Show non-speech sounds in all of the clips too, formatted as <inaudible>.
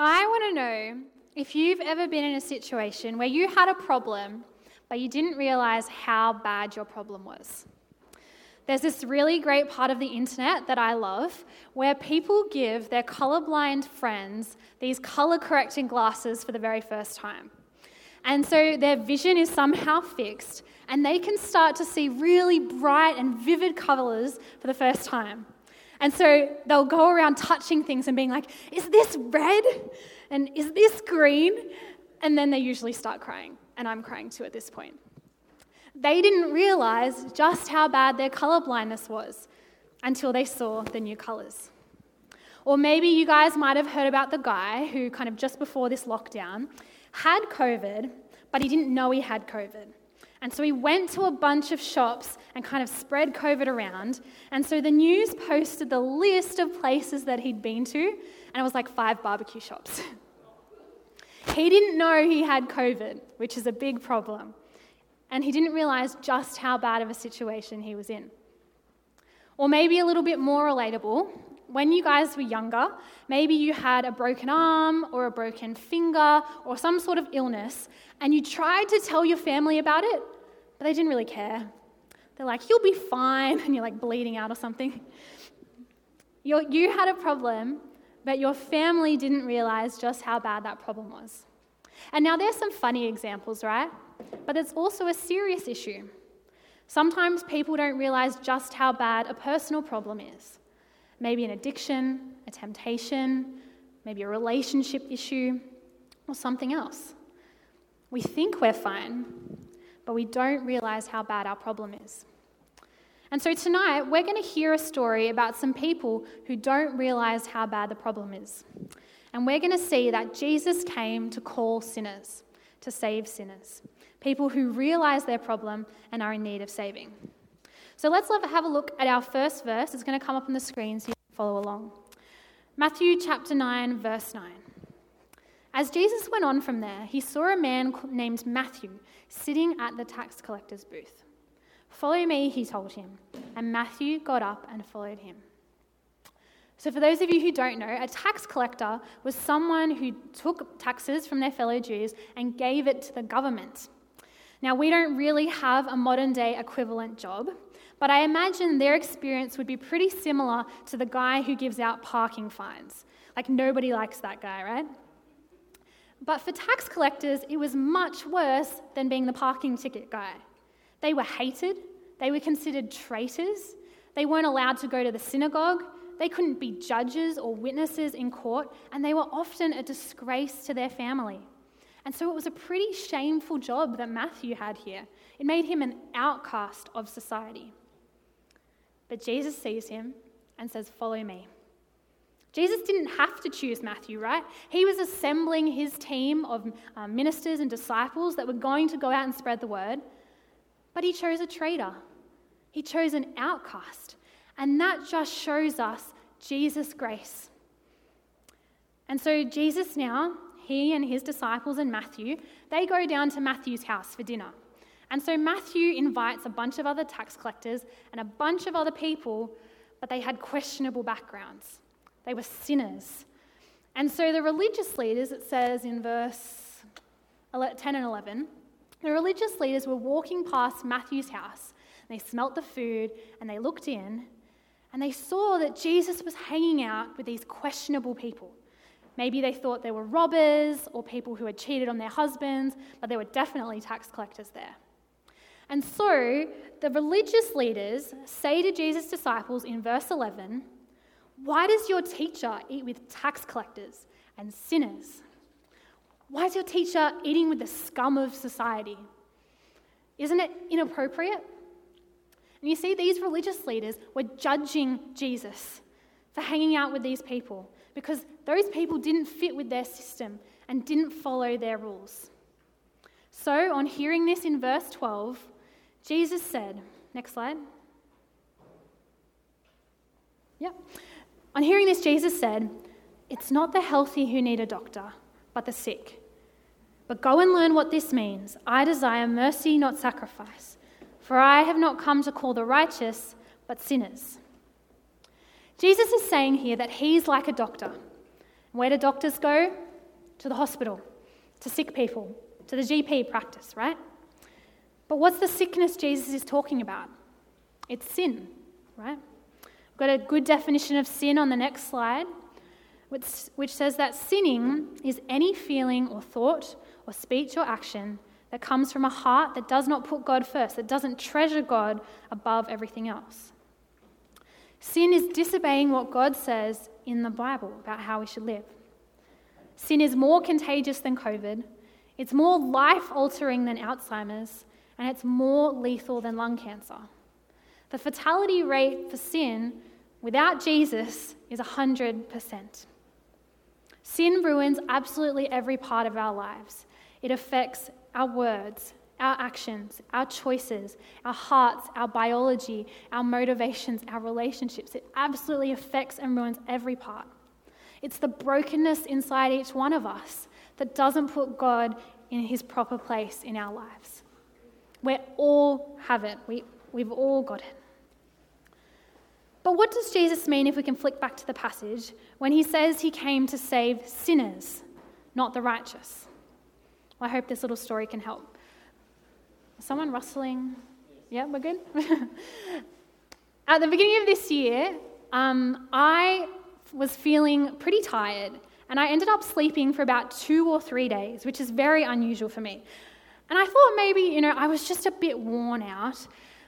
I want to know if you've ever been in a situation where you had a problem, but you didn't realize how bad your problem was. There's this really great part of the internet that I love where people give their colorblind friends these color correcting glasses for the very first time. And so their vision is somehow fixed, and they can start to see really bright and vivid colors for the first time. And so they'll go around touching things and being like, is this red? And is this green? And then they usually start crying. And I'm crying too at this point. They didn't realize just how bad their color blindness was until they saw the new colors. Or maybe you guys might have heard about the guy who, kind of just before this lockdown, had COVID, but he didn't know he had COVID. And so he went to a bunch of shops and kind of spread COVID around. And so the news posted the list of places that he'd been to, and it was like five barbecue shops. <laughs> he didn't know he had COVID, which is a big problem. And he didn't realize just how bad of a situation he was in. Or maybe a little bit more relatable, when you guys were younger, maybe you had a broken arm or a broken finger or some sort of illness, and you tried to tell your family about it, but they didn't really care. They're like, you'll be fine, <laughs> and you're like bleeding out or something. you you had a problem, but your family didn't realize just how bad that problem was. And now there's some funny examples, right? But it's also a serious issue. Sometimes people don't realize just how bad a personal problem is. Maybe an addiction, a temptation, maybe a relationship issue, or something else. We think we're fine, but we don't realize how bad our problem is. And so tonight, we're going to hear a story about some people who don't realize how bad the problem is. And we're going to see that Jesus came to call sinners, to save sinners, people who realize their problem and are in need of saving. So let's have a look at our first verse. It's going to come up on the screen so you can follow along. Matthew chapter 9, verse 9. As Jesus went on from there, he saw a man named Matthew sitting at the tax collector's booth. Follow me, he told him. And Matthew got up and followed him. So, for those of you who don't know, a tax collector was someone who took taxes from their fellow Jews and gave it to the government. Now, we don't really have a modern day equivalent job, but I imagine their experience would be pretty similar to the guy who gives out parking fines. Like, nobody likes that guy, right? But for tax collectors, it was much worse than being the parking ticket guy. They were hated, they were considered traitors, they weren't allowed to go to the synagogue, they couldn't be judges or witnesses in court, and they were often a disgrace to their family. And so it was a pretty shameful job that Matthew had here. It made him an outcast of society. But Jesus sees him and says, Follow me. Jesus didn't have to choose Matthew, right? He was assembling his team of uh, ministers and disciples that were going to go out and spread the word. But he chose a traitor, he chose an outcast. And that just shows us Jesus' grace. And so, Jesus now, he and his disciples and Matthew, they go down to Matthew's house for dinner. And so, Matthew invites a bunch of other tax collectors and a bunch of other people, but they had questionable backgrounds. They were sinners. And so the religious leaders, it says in verse 10 and 11, the religious leaders were walking past Matthew's house. They smelt the food and they looked in and they saw that Jesus was hanging out with these questionable people. Maybe they thought they were robbers or people who had cheated on their husbands, but there were definitely tax collectors there. And so the religious leaders say to Jesus' disciples in verse 11, why does your teacher eat with tax collectors and sinners? Why is your teacher eating with the scum of society? Isn't it inappropriate? And you see, these religious leaders were judging Jesus for hanging out with these people because those people didn't fit with their system and didn't follow their rules. So, on hearing this in verse 12, Jesus said, next slide. Yep. On hearing this, Jesus said, It's not the healthy who need a doctor, but the sick. But go and learn what this means. I desire mercy, not sacrifice. For I have not come to call the righteous, but sinners. Jesus is saying here that he's like a doctor. Where do doctors go? to the hospital, to sick people, to the GP practice, right? But what's the sickness Jesus is talking about? It's sin, right? We've got a good definition of sin on the next slide, which, which says that sinning is any feeling or thought or speech or action that comes from a heart that does not put God first, that doesn't treasure God above everything else. Sin is disobeying what God says in the Bible about how we should live. Sin is more contagious than COVID, it's more life altering than Alzheimer's, and it's more lethal than lung cancer. The fatality rate for sin without Jesus is 100%. Sin ruins absolutely every part of our lives. It affects our words, our actions, our choices, our hearts, our biology, our motivations, our relationships. It absolutely affects and ruins every part. It's the brokenness inside each one of us that doesn't put God in his proper place in our lives. We all have it, we, we've all got it. But what does Jesus mean if we can flick back to the passage when he says he came to save sinners, not the righteous? Well, I hope this little story can help. Someone rustling? Yeah, we're good? <laughs> At the beginning of this year, um, I was feeling pretty tired and I ended up sleeping for about two or three days, which is very unusual for me. And I thought maybe, you know, I was just a bit worn out.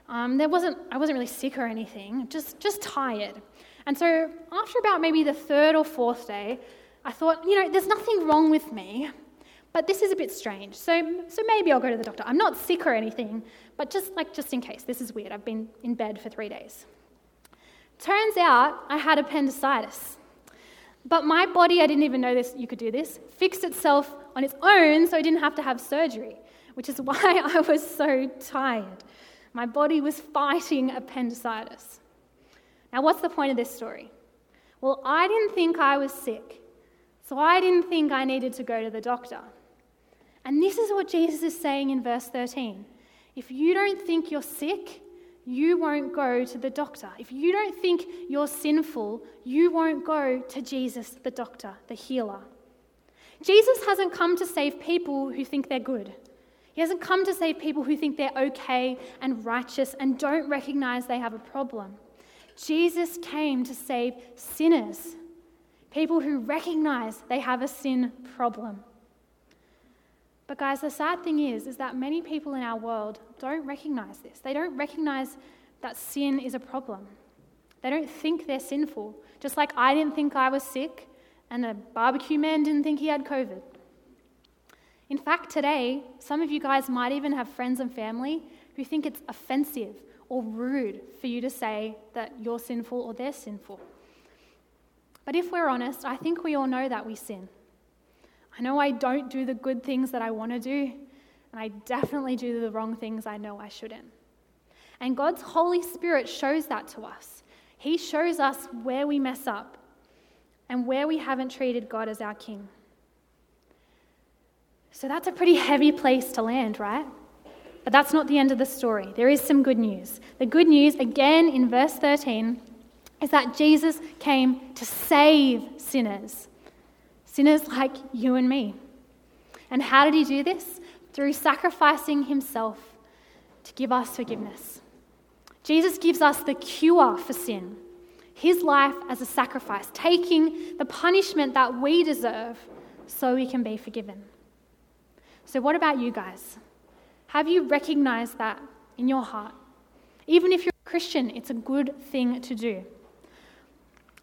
Um, there wasn't, I wasn't really sick or anything, just, just tired. And so after about maybe the third or fourth day, I thought, you know, there's nothing wrong with me. But this is a bit strange. So, so maybe I'll go to the doctor. I'm not sick or anything, but just like just in case. This is weird. I've been in bed for three days. Turns out I had appendicitis. But my body, I didn't even know this, you could do this, fixed itself on its own so I didn't have to have surgery, which is <laughs> why I was so tired. My body was fighting appendicitis. Now, what's the point of this story? Well, I didn't think I was sick, so I didn't think I needed to go to the doctor. And this is what Jesus is saying in verse 13. If you don't think you're sick, you won't go to the doctor. If you don't think you're sinful, you won't go to Jesus, the doctor, the healer. Jesus hasn't come to save people who think they're good. He hasn't come to save people who think they're okay and righteous and don't recognize they have a problem. Jesus came to save sinners, people who recognize they have a sin problem. But guys, the sad thing is is that many people in our world don't recognize this. They don't recognize that sin is a problem. They don't think they're sinful. Just like I didn't think I was sick and the barbecue man didn't think he had COVID. In fact, today, some of you guys might even have friends and family who think it's offensive or rude for you to say that you're sinful or they're sinful. But if we're honest, I think we all know that we sin. I know I don't do the good things that I want to do, and I definitely do the wrong things I know I shouldn't. And God's Holy Spirit shows that to us. He shows us where we mess up and where we haven't treated God as our King. So that's a pretty heavy place to land, right? But that's not the end of the story. There is some good news. The good news, again in verse 13, is that Jesus came to save sinners sinners like you and me. And how did he do this? Through sacrificing himself to give us forgiveness. Jesus gives us the cure for sin, his life as a sacrifice, taking the punishment that we deserve so we can be forgiven. So, what about you guys? Have you recognized that in your heart? Even if you're a Christian, it's a good thing to do.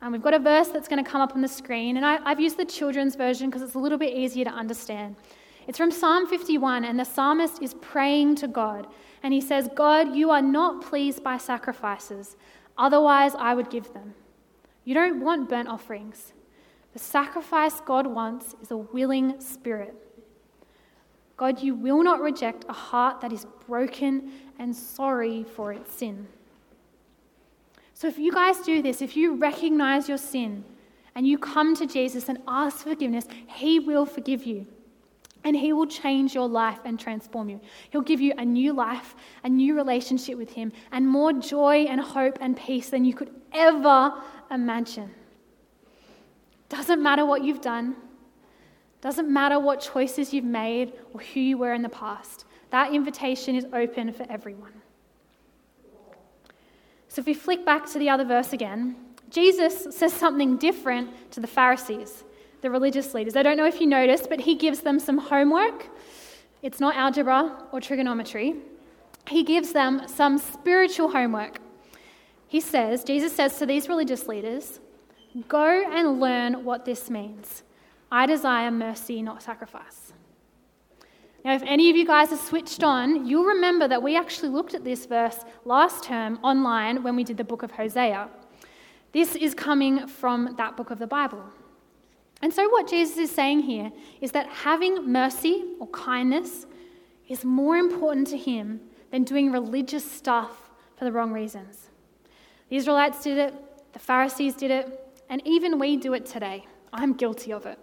And we've got a verse that's going to come up on the screen, and I, have used the children's version because it's a little bit easier to understand. It's from Psalm 51, and the psalmist is praying to God. And he says, God, you are not pleased by sacrifices, otherwise I would give them. You don't want burnt offerings. The sacrifice God wants is a willing spirit. God, you will not reject a heart that is broken and sorry for its sin. So if you guys do this, if you recognize your sin and you come to Jesus and ask forgiveness, He will forgive you. And He will change your life and transform you. He'll give you a new life, a new relationship with Him, and more joy and hope and peace than you could ever imagine. Doesn't matter what you've done, Doesn't matter what choices you've made or who you were in the past, that invitation is open for everyone. So if we flick back to the other verse again, Jesus says something different to the Pharisees, the religious leaders. I don't know if you noticed, but he gives them some homework. It's not algebra or trigonometry. He gives them some spiritual homework. He says, Jesus says to these religious leaders, Go and learn what this means. I desire mercy, not sacrifice. Now, if any of you guys are switched on, you'll remember that we actually looked at this verse last term online when we did the book of Hosea. This is coming from that book of the Bible. And so, what Jesus is saying here is that having mercy or kindness is more important to him than doing religious stuff for the wrong reasons. The Israelites did it, the Pharisees did it, and even we do it today. I'm guilty of it.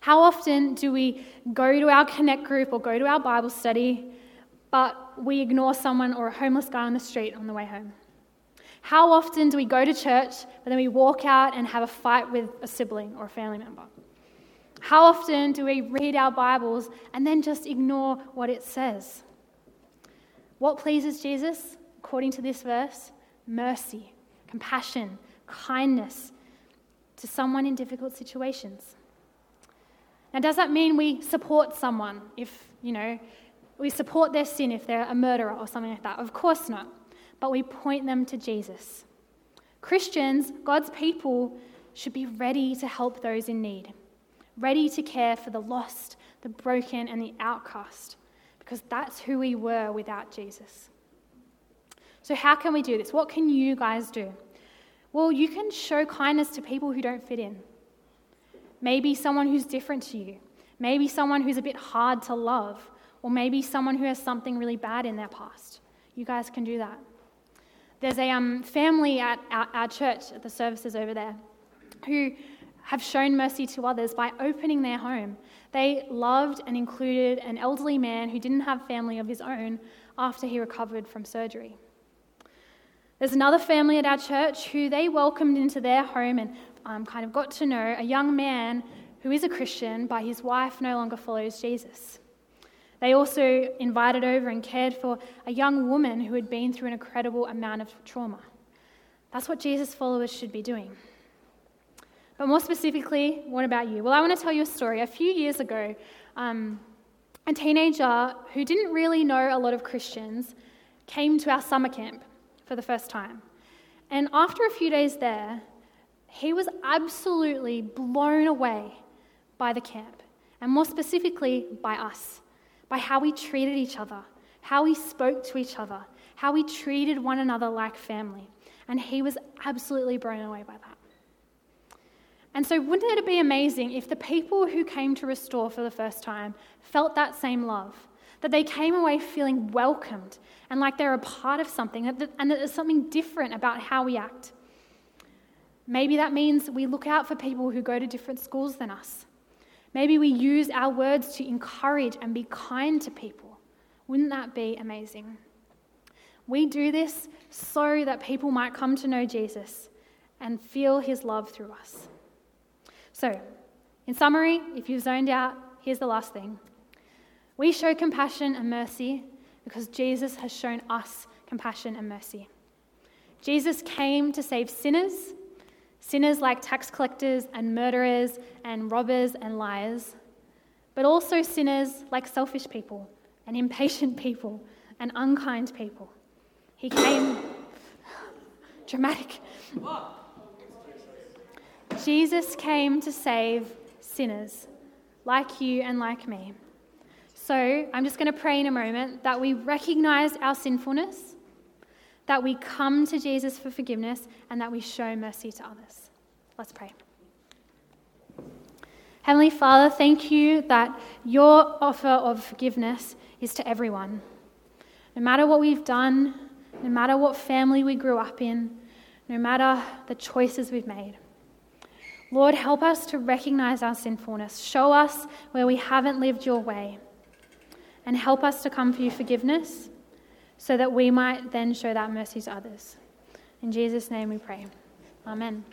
How often do we go to our connect group or go to our Bible study, but we ignore someone or a homeless guy on the street on the way home? How often do we go to church, but then we walk out and have a fight with a sibling or a family member? How often do we read our Bibles and then just ignore what it says? What pleases Jesus, according to this verse? Mercy, compassion, kindness to someone in difficult situations. Now, does that mean we support someone if, you know, we support their sin if they're a murderer or something like that? Of course not. But we point them to Jesus. Christians, God's people, should be ready to help those in need, ready to care for the lost, the broken, and the outcast, because that's who we were without Jesus. So, how can we do this? What can you guys do? Well, you can show kindness to people who don't fit in. Maybe someone who's different to you. Maybe someone who's a bit hard to love. Or maybe someone who has something really bad in their past. You guys can do that. There's a um, family at our, our church, at the services over there, who have shown mercy to others by opening their home. They loved and included an elderly man who didn't have family of his own after he recovered from surgery. There's another family at our church who they welcomed into their home and um, kind of got to know a young man who is a Christian, but his wife no longer follows Jesus. They also invited over and cared for a young woman who had been through an incredible amount of trauma. That's what Jesus' followers should be doing. But more specifically, what about you? Well, I want to tell you a story. A few years ago, um, a teenager who didn't really know a lot of Christians came to our summer camp for the first time. And after a few days there, he was absolutely blown away by the camp, and more specifically by us, by how we treated each other, how we spoke to each other, how we treated one another like family. And he was absolutely blown away by that. And so, wouldn't it be amazing if the people who came to Restore for the first time felt that same love? That they came away feeling welcomed and like they're a part of something, and that there's something different about how we act. Maybe that means we look out for people who go to different schools than us. Maybe we use our words to encourage and be kind to people. Wouldn't that be amazing? We do this so that people might come to know Jesus and feel his love through us. So, in summary, if you've zoned out, here's the last thing. We show compassion and mercy because Jesus has shown us compassion and mercy. Jesus came to save sinners sinners like tax collectors and murderers and robbers and liars, but also sinners like selfish people and impatient <laughs> people and unkind people. He came. <laughs> dramatic. Jesus came to save sinners like you and like me. So I'm just going to pray in a moment that we recognize our sinfulness that we come to Jesus for forgiveness, and that we show mercy to others. Let's pray. Heavenly Father, thank you that your offer of forgiveness is to everyone. No matter what we've done, no matter what family we grew up in, no matter the choices we've made. Lord, help us to recognize our sinfulness. Show us where we haven't lived your way. And help us to come for your forgiveness so that we might then show that mercy to others. In Jesus' name we pray. Amen.